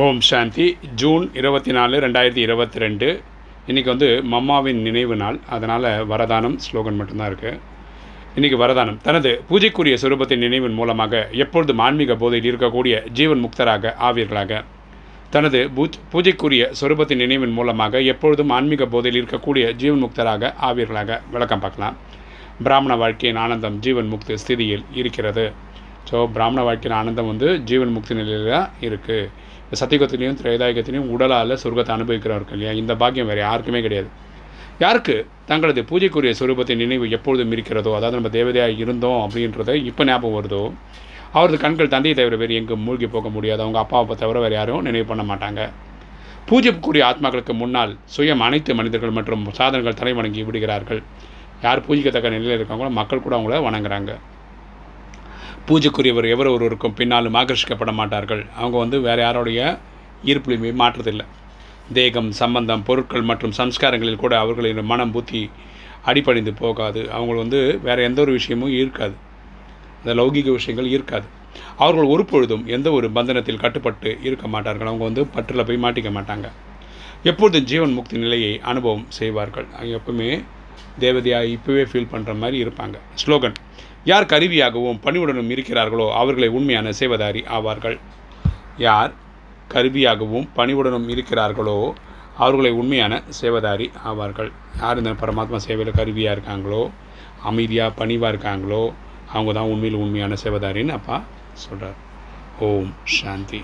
ஓம் சாந்தி. June இருபத்தி நாலு ரெண்டாயிரத்தி இருபத்தி ரெண்டு இன்றைக்கி வந்து மம்மாவின் நினைவு நாள். அதனால் வரதானம் ஸ்லோகன் மட்டும்தான் இருக்குது இன்றைக்கி வரதானம். தனது பூஜைக்குரிய சுரூபத்தின் நினைவின் மூலமாக எப்பொழுதும் ஆன்மீக போதையில் இருக்கக்கூடிய ஜீவன் முக்தராக ஆவீர்களாக தனது பூஜ் பூஜைக்குரிய சுரூபத்தின் நினைவின் மூலமாக எப்பொழுதும் ஆன்மீக போதையில் இருக்கக்கூடிய ஜீவன் முக்தராக ஆவீர்களாக விளக்கம் பார்க்கலாம். பிராமண வாழ்க்கையின் ஆனந்தம் ஜீவன் முக்தி ஸ்திதியில் இருக்கிறது. ஸோ பிராமண வாழ்க்கையின் ஆனந்தம் வந்து ஜீவன் முக்தி நிலையில் தான் இருக்குது சத்தியகத்திலையும் திரைதாயகத்திலையும் உடலால் சொர்க்கத்தை அனுபவிக்கிறவர்கள் இல்லையா? இந்த பாக்கியம் வேறு யாருக்குமே கிடையாது. யாருக்கு? தங்களது பூஜைக்குரிய சுரூபத்தின் நினைவு எப்பொழுதும் இருக்கிறதோ அதாவது நம்ம தேவதையாக இருந்தோம் அப்படின்றத இப்போ ஞாபகம் வருதோ? அவரது கண்கள் தந்தையை தவிர வேறு எங்கும் மூழ்கி போக முடியாது. அவங்க அப்பா அப்பா தவிர வேறு யாரும் நினைவு பண்ண மாட்டாங்க. பூஜைக்குரிய ஆத்மாக்களுக்கு முன்னால் சுயம் அனைத்து மனிதர்கள் மற்றும் சாதனங்கள் தலை வணங்கி விடுகிறார்கள். யார் பூஜிக்கத்தக்க நிலையில் இருக்காங்களோ மக்கள் கூட அவங்கள வணங்குறாங்க. பூஜைக்குரியவர் எவர் ஒருவருக்கும் பின்னாலும் ஆகர்ஷிக்கப்பட மாட்டார்கள். அவங்க வந்து வேறு யாரோடைய ஈர்ப்புலையுமே மாற்றதில்லை தேகம் சம்பந்தம் பொருட்கள் மற்றும் சம்ஸ்காரங்களில் கூட அவர்களின் மனம் புத்தி அடிப்படைந்து போகாது. அவங்க வந்து வேறு எந்த ஒரு விஷயமும் ஈர்க்காது. இந்த லௌகிக விஷயங்கள் ஈர்க்காது. அவர்கள் ஒரு பொழுதும் எந்த ஒரு பந்தனத்தில் கட்டுப்பட்டு இருக்க மாட்டார்கள். அவங்க வந்து பற்றில் போய் மாட்டிக்க மாட்டாங்க. எப்பொழுதும் ஜீவன் முக்தி நிலையை அனுபவம் செய்வார்கள்? அவங்க எப்பவுமே தேவதையாக இப்போவே ஃபீல் பண்ணுற மாதிரி இருப்பாங்க. ஸ்லோகன். யார் கருவியாகவும் பணிவுடனும் இருக்கிறார்களோ அவர்களை உண்மையான சேவதாரி ஆவார்கள். யார் கருவியாகவும் பணிவுடனும் இருக்கிறார்களோ அவர்களை உண்மையான சேவதாரி ஆவார்கள். யார் இந்த பரமாத்மா சேவையில் கருவியாக இருக்காங்களோ அமைதியாக பணிவாக இருக்காங்களோ அவங்க தான் உண்மையில் உண்மையான சேவதாரின்னு அப்பா சொல்கிறார் ஓம் சாந்தி.